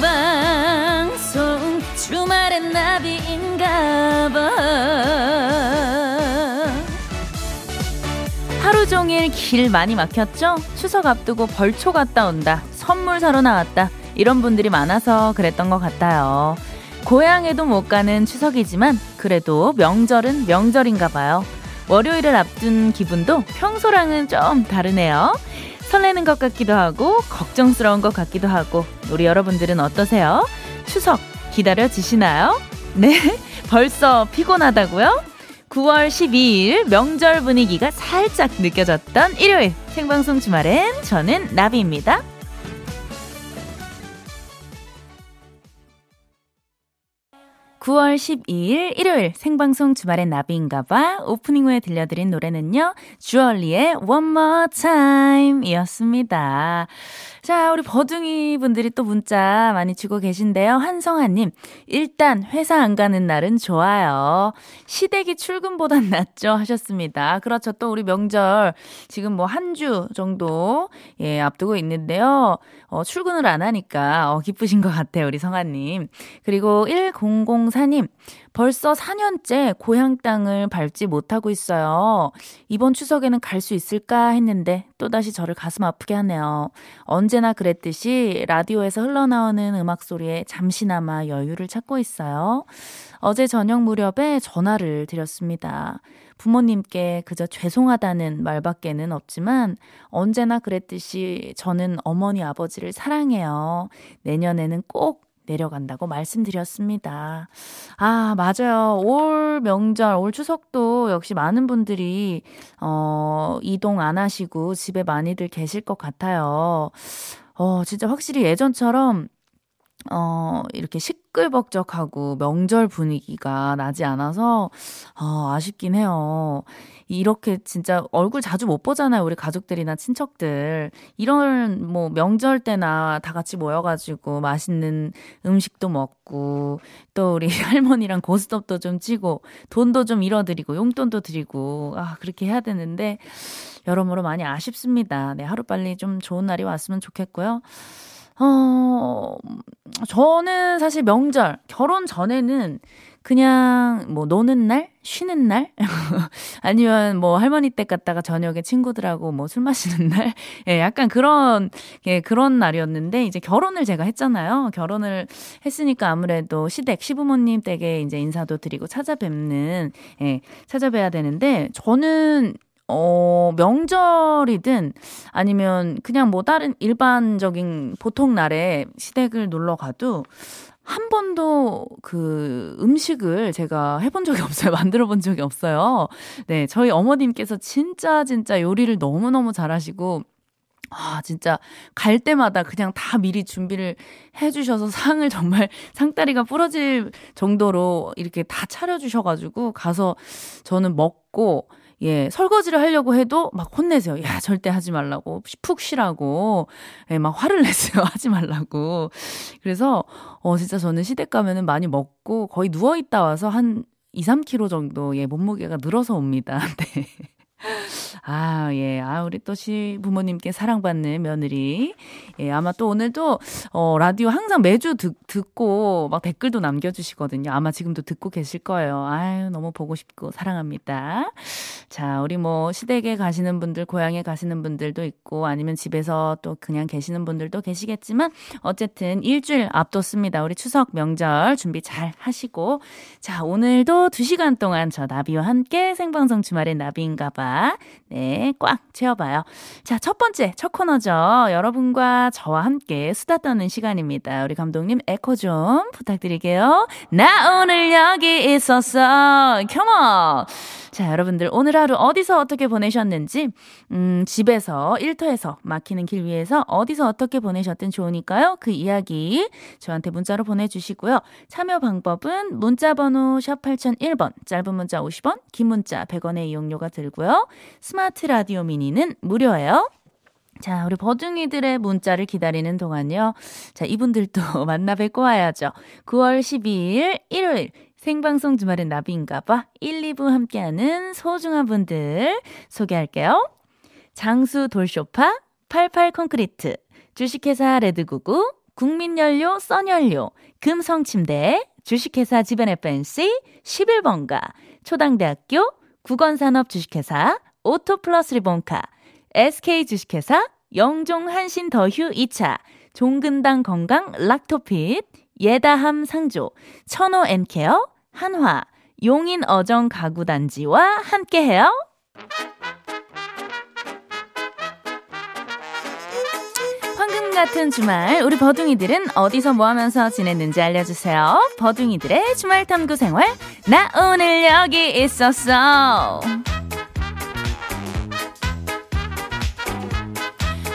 생방송 주말엔 나비인가봐. 하루 종일 길 많이 막혔죠? 추석 앞두고 벌초 갔다 온다. 선물 사러 나왔다. 이런 분들이 많아서 그랬던 것 같아요. 고향에도 못 가는 추석이지만 그래도 명절은 명절인가 봐요. 월요일을 앞둔 기분도 평소랑은 좀 다르네요 설레는 것 같기도 하고 걱정스러운 것 같기도 하고 우리 여러분들은 어떠세요? 추석 기다려지시나요? 네, 벌써 피곤하다고요? 9월 12일 명절 분위기가 살짝 느껴졌던 일요일 생방송 주말엔 저는 나비입니다. 9월 12일 일요일 생방송 주말엔 나비인가봐 오프닝 후에 들려드린 노래는요 주얼리의 One More Time 이었습니다. 자, 우리 버둥이 분들이 또 문자 많이 주고 계신데요. 한성아님, 일단 회사 안 가는 날은 좋아요. 시댁이 출근보단 낫죠 하셨습니다. 그렇죠. 또 우리 명절 지금 뭐 한 주 정도 예, 앞두고 있는데요. 어, 출근을 안 하니까 어, 기쁘신 것 같아요. 우리 성아님. 그리고 1004님, 벌써 4년째 고향 땅을 밟지 못하고 있어요. 이번 추석에는 갈 수 있을까 했는데 또다시 저를 가슴 아프게 하네요. 언제나 그랬듯이 라디오에서 흘러나오는 음악 소리에 잠시나마 여유를 찾고 있어요. 어제 저녁 무렵에 전화를 드렸습니다. 부모님께 그저 죄송하다는 말밖에는 없지만 언제나 그랬듯이 저는 어머니 아버지를 사랑해요. 내년에는 꼭 내려간다고 말씀드렸습니다. 아, 맞아요. 올 명절, 올 추석도 역시 많은 분들이, 어, 이동 안 하시고 집에 많이들 계실 것 같아요. 어, 진짜 확실히 예전처럼 어, 이렇게 시끌벅적하고 명절 분위기가 나지 않아서, 어, 아쉽긴 해요. 이렇게 진짜 얼굴 자주 못 보잖아요. 우리 가족들이나 친척들. 이런 뭐 명절 때나 다 같이 모여가지고 맛있는 음식도 먹고 또 우리 할머니랑 고스톱도 좀 치고 돈도 좀 잃어드리고 용돈도 드리고 아, 그렇게 해야 되는데 여러모로 많이 아쉽습니다. 네, 하루빨리 좀 좋은 날이 왔으면 좋겠고요. 어, 저는 사실 명절, 결혼 전에는 그냥 뭐 노는 날, 쉬는 날, 아니면 뭐 할머니 댁 갔다가 저녁에 친구들하고 뭐 술 마시는 날, 예, 약간 그런, 예, 그런 날이었는데 이제 결혼을 제가 했잖아요. 결혼을 했으니까 아무래도 시댁, 시부모님 댁에 이제 인사도 드리고 찾아뵙는, 예, 찾아뵈야 되는데 저는 어, 명절이든 아니면 그냥 뭐 다른 일반적인 보통 날에 시댁을 놀러 가도 한 번도 그 음식을 제가 해본 적이 없어요. 만들어 본 적이 없어요. 네, 저희 어머님께서 진짜 진짜 요리를 너무너무 잘하시고 아, 진짜 갈 때마다 그냥 다 미리 준비를 해주셔서 상을 정말 상다리가 부러질 정도로 이렇게 다 차려주셔가지고 가서 저는 먹고 예, 설거지를 하려고 해도 막 혼내세요. 야, 절대 하지 말라고. 푹 쉬라고. 예, 막 화를 냈어요. 하지 말라고. 그래서, 어, 진짜 저는 시댁 가면은 많이 먹고 거의 누워있다 와서 한 2, 3kg 정도, 예, 몸무게가 늘어서 옵니다. 네. 아, 예. 아, 우리 또 시 부모님께 사랑받는 며느리. 예, 아마 또 오늘도, 어, 라디오 항상 매주 듣, 듣고 막 댓글도 남겨주시거든요. 아마 지금도 듣고 계실 거예요. 아유, 너무 보고 싶고 사랑합니다. 자, 우리 뭐 시댁에 가시는 분들, 고향에 가시는 분들도 있고 아니면 집에서 또 그냥 계시는 분들도 계시겠지만 어쨌든 일주일 앞뒀습니다. 우리 추석 명절 준비 잘 하시고. 자, 오늘도 2시간 동안 저 나비와 함께 생방송 주말의 나비인가봐. 네, 꽉 채워봐요. 자, 첫 번째, 첫 코너죠. 여러분과 저와 함께 수다 떠는 시간입니다. 우리 감독님 에코 좀 부탁드릴게요. 나 오늘 여기 있었어. 컴온! 자, 여러분들 오늘 하루 어디서 어떻게 보내셨는지, 음, 집에서, 일터에서, 막히는 길 위에서 어디서 어떻게 보내셨든 좋으니까요. 그 이야기 저한테 문자로 보내주시고요. 참여 방법은 문자번호 샵 8001번, 짧은 문자 50원, 긴 문자 100원의 이용료가 들고요. 스마 트 라디오 미니는 무료예요. 자, 우리 버둥이들의 문자를 기다리는 동안요. 자, 이분들도 만나 뵙고 와야죠. 9월 12일 일요일 생방송 주말엔 나비인가봐 1, 2부 함께하는 소중한 분들 소개할게요. 장수 돌쇼파, 88 콘크리트, 주식회사 레드구구, 국민연료, 써연료, 금성침대, 주식회사 지벤 FNC, 11번가, 초당대학교, 국원산업 주식회사, 오토플러스 리본카, SK 주식회사, 영종 한신 더휴 2차, 종근당 건강 락토핏, 예다함 상조, 천호 엠케어, 한화, 용인 어정 가구단지와 함께해요. 황금 같은 주말, 우리 버둥이들은 어디서 뭐 하면서 지냈는지 알려주세요. 버둥이들의 주말 탐구 생활, 나 오늘 여기 있었어.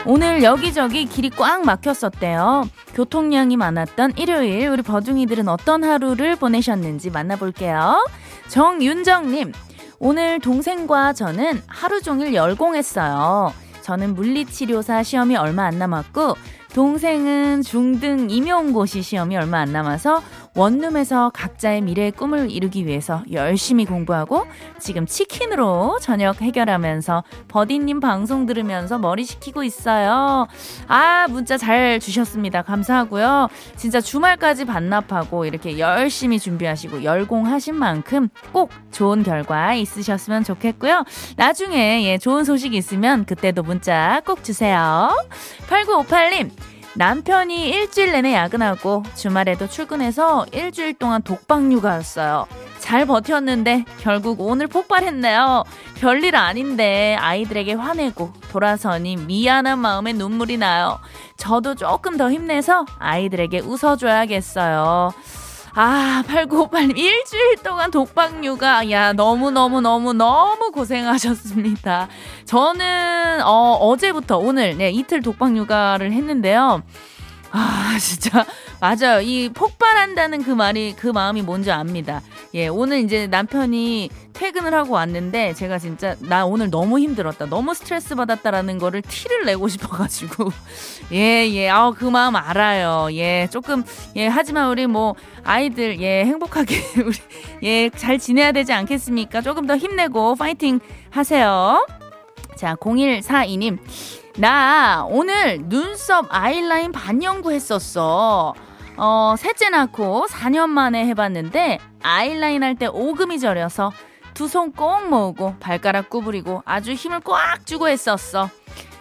오늘 여기저기 길이 꽉 막혔었대요. 교통량이 많았던 일요일 우리 버둥이들은 어떤 하루를 보내셨는지 만나볼게요. 정윤정님 오늘 동생과 저는 하루 종일 열공했어요. 저는 물리치료사 시험이 얼마 안 남았고 동생은 중등 임용고시 시험이 얼마 안 남아서 원룸에서 각자의 미래의 꿈을 이루기 위해서 열심히 공부하고 지금 치킨으로 저녁 해결하면서 버디님 방송 들으면서 머리 식히고 있어요. 아, 문자 잘 주셨습니다. 감사하고요. 진짜 주말까지 반납하고 이렇게 열심히 준비하시고 열공하신 만큼 꼭 좋은 결과 있으셨으면 좋겠고요. 나중에 예, 좋은 소식 있으면 그때도 문자 꼭 주세요. 8958님, 남편이 일주일 내내 야근하고 주말에도 출근해서 일주일 동안 독박육아였어요. 잘 버텼는데 결국 오늘 폭발했네요. 별일 아닌데 아이들에게 화내고 돌아서니 미안한 마음에 눈물이 나요. 저도 조금 더 힘내서 아이들에게 웃어줘야겠어요. 아, 8958님, 일주일 동안 독박 육아. 야, 너무너무너무너무 고생하셨습니다. 저는, 어, 어제부터 오늘, 네, 이틀 독박 육아를 했는데요. 아, 진짜. 맞아요. 이 폭발한다는 그 말이, 그 마음이 뭔지 압니다. 예, 오늘 이제 남편이 퇴근을 하고 왔는데 제가 진짜 나 오늘 너무 힘들었다. 너무 스트레스 받았다라는 거를 티를 내고 싶어가지고. 예, 예. 아, 그 마음 알아요. 예, 조금, 예, 하지만 우리 뭐, 아이들, 예, 행복하게, 우리, 예, 잘 지내야 되지 않겠습니까? 조금 더 힘내고 파이팅 하세요. 자, 0142님. 나 오늘 눈썹 아이라인 반영구 했었어. 어, 셋째 낳고 4년 만에 해봤는데 아이라인 할 때 오금이 저려서 두 손 꼭 모으고 발가락 구부리고 아주 힘을 꽉 주고 했었어.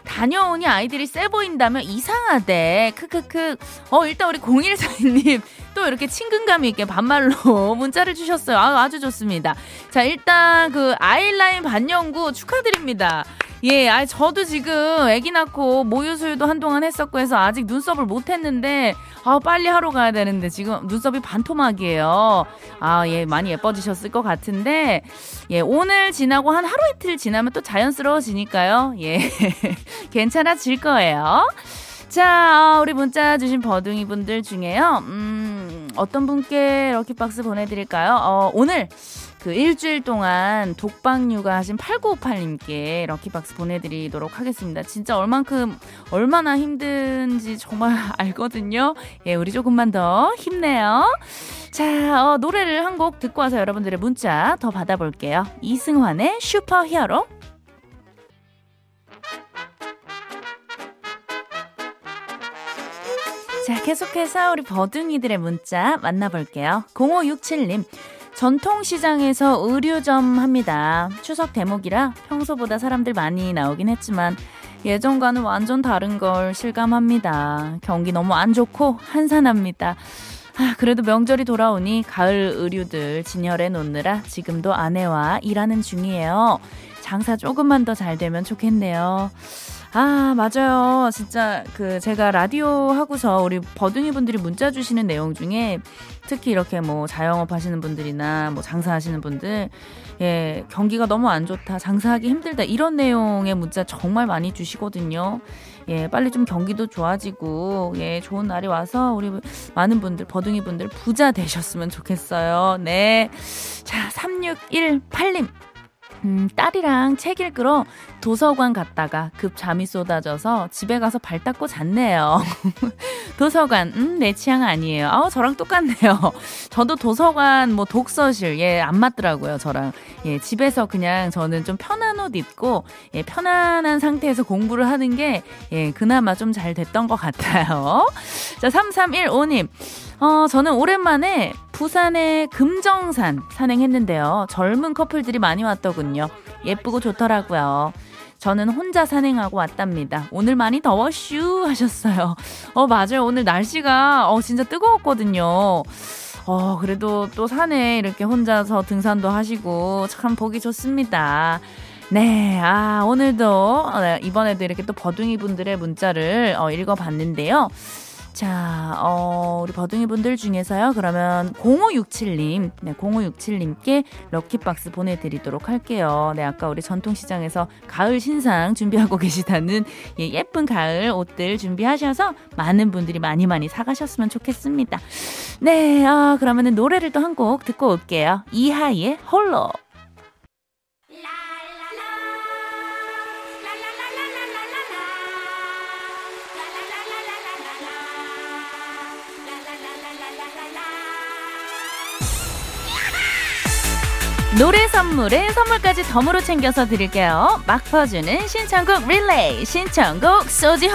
다녀오니 아이들이 세 보인다며 이상하대. 크크크. 어, 일단 우리 0142님 또 이렇게 친근감 있게 반말로 문자를 주셨어요. 아, 아주 좋습니다. 자, 일단 그 아이라인 반영구 축하드립니다. 예, 아 저도 지금 아기 낳고 모유수유도 한동안 했었고 해서 아직 눈썹을 못 했는데 아 빨리 하러 가야 되는데 지금 눈썹이 반토막이에요. 아, 예, 많이 예뻐지셨을 것 같은데 예, 오늘 지나고 한 하루 이틀 지나면 또 자연스러워지니까요. 예. 괜찮아질 거예요. 자, 어, 우리 문자 주신 버둥이 분들 중에요. 음, 어떤 분께 lucky box 보내드릴까요? 어, 오늘 그 일주일 동안 독방 육아하신 8958님께 lucky box 보내드리도록 하겠습니다. 진짜 얼만큼, 얼마나 힘든지 정말 알거든요. 예, 우리 조금만 더 힘내요. 자, 어, 노래를 한 곡 듣고 와서 여러분들의 문자 더 받아볼게요. 이승환의 슈퍼 히어로. 자, 계속해서 우리 버둥이들의 문자 만나볼게요. 0567님. 전통시장에서 의류점 합니다. 추석 대목이라 평소보다 사람들 많이 나오긴 했지만 예전과는 완전 다른 걸 실감합니다. 경기 너무 안 좋고 한산합니다. 아, 그래도 명절이 돌아오니 가을 의류들 진열해 놓느라 지금도 아내와 일하는 중이에요. 장사 조금만 더 잘 되면 좋겠네요. 아, 맞아요. 진짜 그 제가 라디오 하고서 우리 버둥이 분들이 문자 주시는 내용 중에 특히 이렇게 뭐 자영업 하시는 분들이나 뭐 장사하시는 분들 예, 경기가 너무 안 좋다. 장사하기 힘들다. 이런 내용의 문자 정말 많이 주시거든요. 예, 빨리 좀 경기도 좋아지고 예, 좋은 날이 와서 우리 많은 분들 버둥이 분들 부자 되셨으면 좋겠어요. 네. 자, 3618님 음, 딸이랑 책 읽으러 도서관 갔다가 급 잠이 쏟아져서 집에 가서 발 닦고 잤네요. 도서관, 음, 내 취향 아니에요. 아우, 저랑 똑같네요. 저도 도서관, 뭐, 독서실, 예, 안 맞더라고요, 저랑. 예, 집에서 그냥 저는 좀 편한 옷 입고, 예, 편안한 상태에서 공부를 하는 게, 예, 그나마 좀 잘 됐던 것 같아요. 자, 3315님. 어, 저는 오랜만에 부산의 금정산 산행했는데요. 젊은 커플들이 많이 왔더군요. 예쁘고 좋더라고요. 저는 혼자 산행하고 왔답니다. 오늘 많이 더워슈 하셨어요. 어, 맞아요. 오늘 날씨가 어, 진짜 뜨거웠거든요. 어, 그래도 또 산에 이렇게 혼자서 등산도 하시고 참 보기 좋습니다. 네, 아, 오늘도, 어, 이번에도 이렇게 또 버둥이 분들의 문자를 어, 읽어봤는데요. 자, 어, 우리 버둥이 분들 중에서요. 그러면 0567님, 네, 0567님께 럭키박스 보내드리도록 할게요. 네, 아까 우리 전통시장에서 가을 신상 준비하고 계시다는 예, 예쁜 가을 옷들 준비하셔서 많은 분들이 많이 많이 사가셨으면 좋겠습니다. 네, 아, 그러면은 노래를 또 한 곡 듣고 올게요. 이하이의 홀로. 노래 선물에 선물까지 덤으로 챙겨서 드릴게요. 막 퍼주는 신청곡 릴레이 신청곡 소지호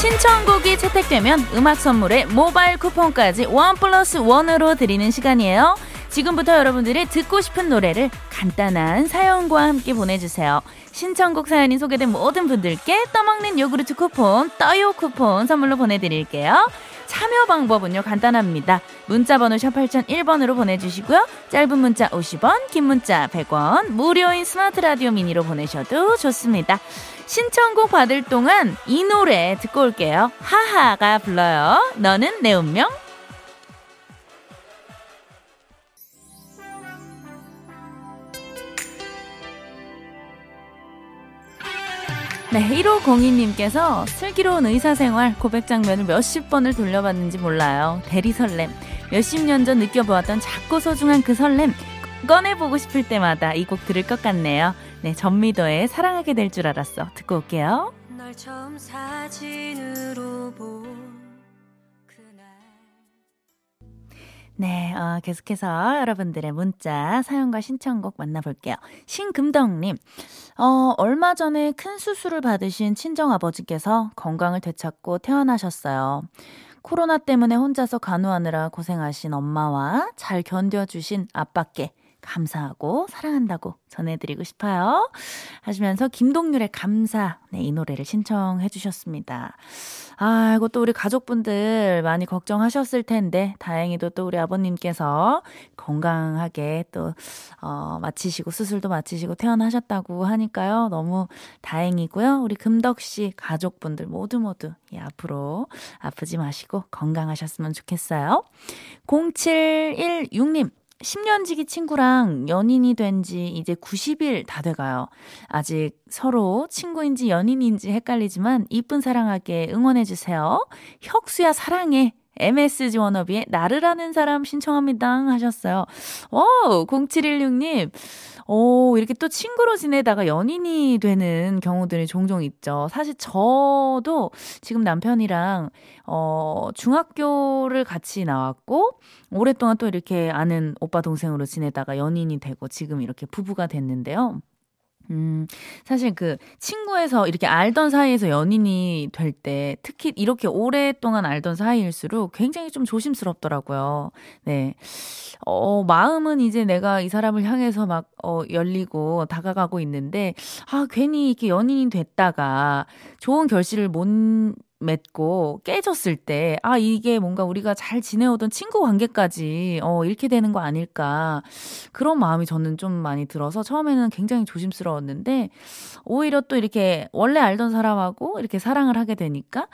신청곡이 채택되면 음악 선물에 모바일 쿠폰까지 원 플러스 원으로 드리는 시간이에요. 지금부터 여러분들이 듣고 싶은 노래를 간단한 사연과 함께 보내주세요. 신청곡 사연이 소개된 모든 분들께 떠먹는 요구르트 쿠폰, 떠요 쿠폰 선물로 보내드릴게요. 참여 방법은요, 간단합니다. 문자번호 샵 8001번으로 보내주시고요. 짧은 문자 50원, 긴 문자 100원, 무료인 스마트 라디오 미니로 보내셔도 좋습니다. 신청곡 받을 동안 이 노래 듣고 올게요. 하하가 불러요. 너는 내 운명? 네, 1502님께서 슬기로운 의사생활 고백 장면을 몇십 번을 돌려봤는지 몰라요. 대리 설렘. 몇십 년 전 느껴보았던 작고 소중한 그 설렘. 꺼내보고 싶을 때마다 이 곡 들을 것 같네요. 네, 전미도의 사랑하게 될 줄 알았어. 듣고 올게요. 네, 어, 계속해서 여러분들의 문자, 사연과 신청곡 만나볼게요. 신금덕님, 어, 얼마 전에 큰 수술을 받으신 친정아버지께서 건강을 되찾고 태어나셨어요. 코로나 때문에 혼자서 간호하느라 고생하신 엄마와 잘 견뎌주신 아빠께 감사하고 사랑한다고 전해드리고 싶어요. 하시면서 김동률의 감사, 네, 이 노래를 신청해 주셨습니다. 아이고, 또 우리 가족분들 많이 걱정하셨을 텐데, 다행히도 또 우리 아버님께서 건강하게 또, 어, 마치시고, 수술도 마치시고 태어나셨다고 하니까요. 너무 다행이고요. 우리 금덕 씨 가족분들 모두 모두, 예, 앞으로 아프지 마시고 건강하셨으면 좋겠어요. 0716님, 10년 지기 친구랑 연인이 된 지 이제 90일 다 돼가요. 아직 서로 친구인지 연인인지 헷갈리지만 이쁜 사랑하게 응원해주세요. 혁수야 사랑해. MSG 워너비의 나를 아는 사람 신청합니다 하셨어요. wow, 0716님. 오, 이렇게 또 친구로 지내다가 연인이 되는 경우들이 종종 있죠. 사실 저도 지금 남편이랑, 어, 중학교를 같이 나왔고, 오랫동안 또 이렇게 아는 오빠 동생으로 지내다가 연인이 되고, 지금 이렇게 부부가 됐는데요. 음, 사실 그 친구에서 이렇게 알던 사이에서 연인이 될 때 특히 이렇게 오랫동안 알던 사이일수록 굉장히 좀 조심스럽더라고요. 네. 어, 마음은 이제 내가 이 사람을 향해서 막, 어, 열리고 다가가고 있는데, 아, 괜히 이렇게 연인이 됐다가 좋은 결실을 못 맺고 깨졌을 때, 아, 이게 뭔가 우리가 잘 지내오던 친구 관계까지, 어, 잃게 되는 거 아닐까. 그런 마음이 저는 좀 많이 들어서 처음에는 굉장히 조심스러웠는데, 오히려 또 이렇게 원래 알던 사람하고 이렇게 사랑을 하게 되니까,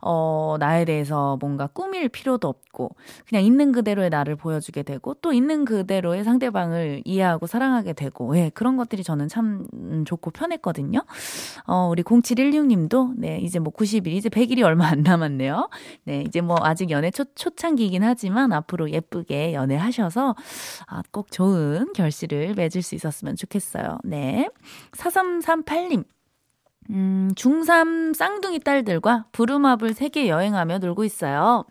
어, 나에 대해서 뭔가 꾸밀 필요도 없고, 그냥 있는 그대로의 나를 보여주게 되고, 또 있는 그대로의 상대방을 이해하고 사랑하게 되고, 예, 그런 것들이 저는 참 좋고 편했거든요. 어, 우리 0716 님도, 네, 이제 뭐 90일, 이제 100 연애 길이 얼마 안 남았네요. 네, 이제 뭐 아직 연애 초, 초창기이긴 하지만 앞으로 예쁘게 연애하셔서 아, 꼭 좋은 결실을 맺을 수 있었으면 좋겠어요. 네. 4338님. 음, 중3 쌍둥이 딸들과 부루마블 세계 여행하며 놀고 있어요.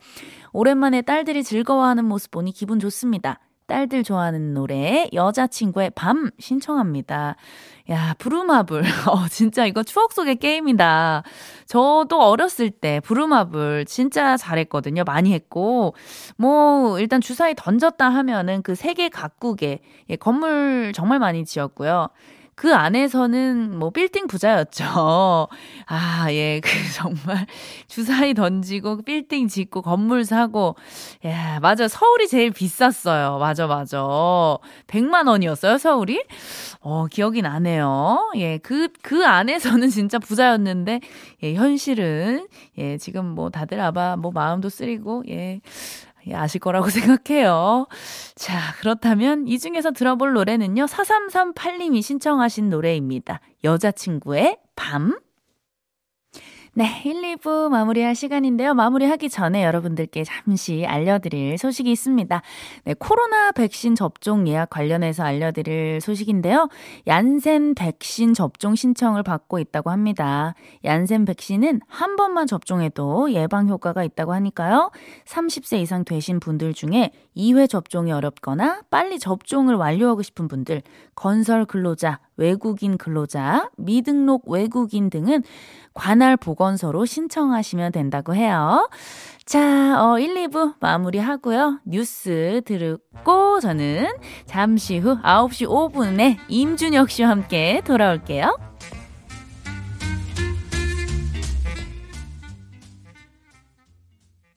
오랜만에 딸들이 즐거워하는 모습 보니 기분 좋습니다. 딸들 좋아하는 노래 여자친구의 밤 신청합니다. 야, 부루마블. 어, 진짜 이거 추억 속의 게임이다. 저도 어렸을 때 부루마블 진짜 잘했거든요. 많이 했고. 뭐, 일단 주사위 던졌다 하면은 그 세계 각국에 예, 건물 정말 많이 지었고요. 그 안에서는 뭐 빌딩 부자였죠. 아, 예, 그 정말 주사위 던지고 빌딩 짓고 건물 사고. 야, 맞아. 서울이 제일 비쌌어요. 맞아, 맞아. 100만 원이었어요, 서울이? 어, 기억이 나네요. 예, 그, 그 안에서는 진짜 부자였는데, 예, 현실은, 예, 지금 뭐 다들 아마 뭐 마음도 쓰리고, 예, 예, 아실 거라고 생각해요. 자, 그렇다면 이 중에서 들어볼 노래는요. 4338님이 신청하신 노래입니다. 여자친구의 밤. 네, 1, 2부 마무리할 시간인데요. 마무리하기 전에 여러분들께 잠시 알려드릴 소식이 있습니다. 네, 코로나 백신 접종 예약 관련해서 알려드릴 소식인데요. 얀센 백신 접종 신청을 받고 있다고 합니다. 얀센 백신은 한 번만 접종해도 예방 효과가 있다고 하니까요. 30세 이상 되신 분들 중에 2회 접종이 어렵거나 빨리 접종을 완료하고 싶은 분들, 건설 근로자, 외국인 근로자, 미등록 외국인 등은 관할 보건소로 신청하시면 된다고 해요. 자, 어, 1, 2부 마무리 하고요. 뉴스 들고 저는 잠시 후 9시 5분에 임준혁 씨와 함께 돌아올게요.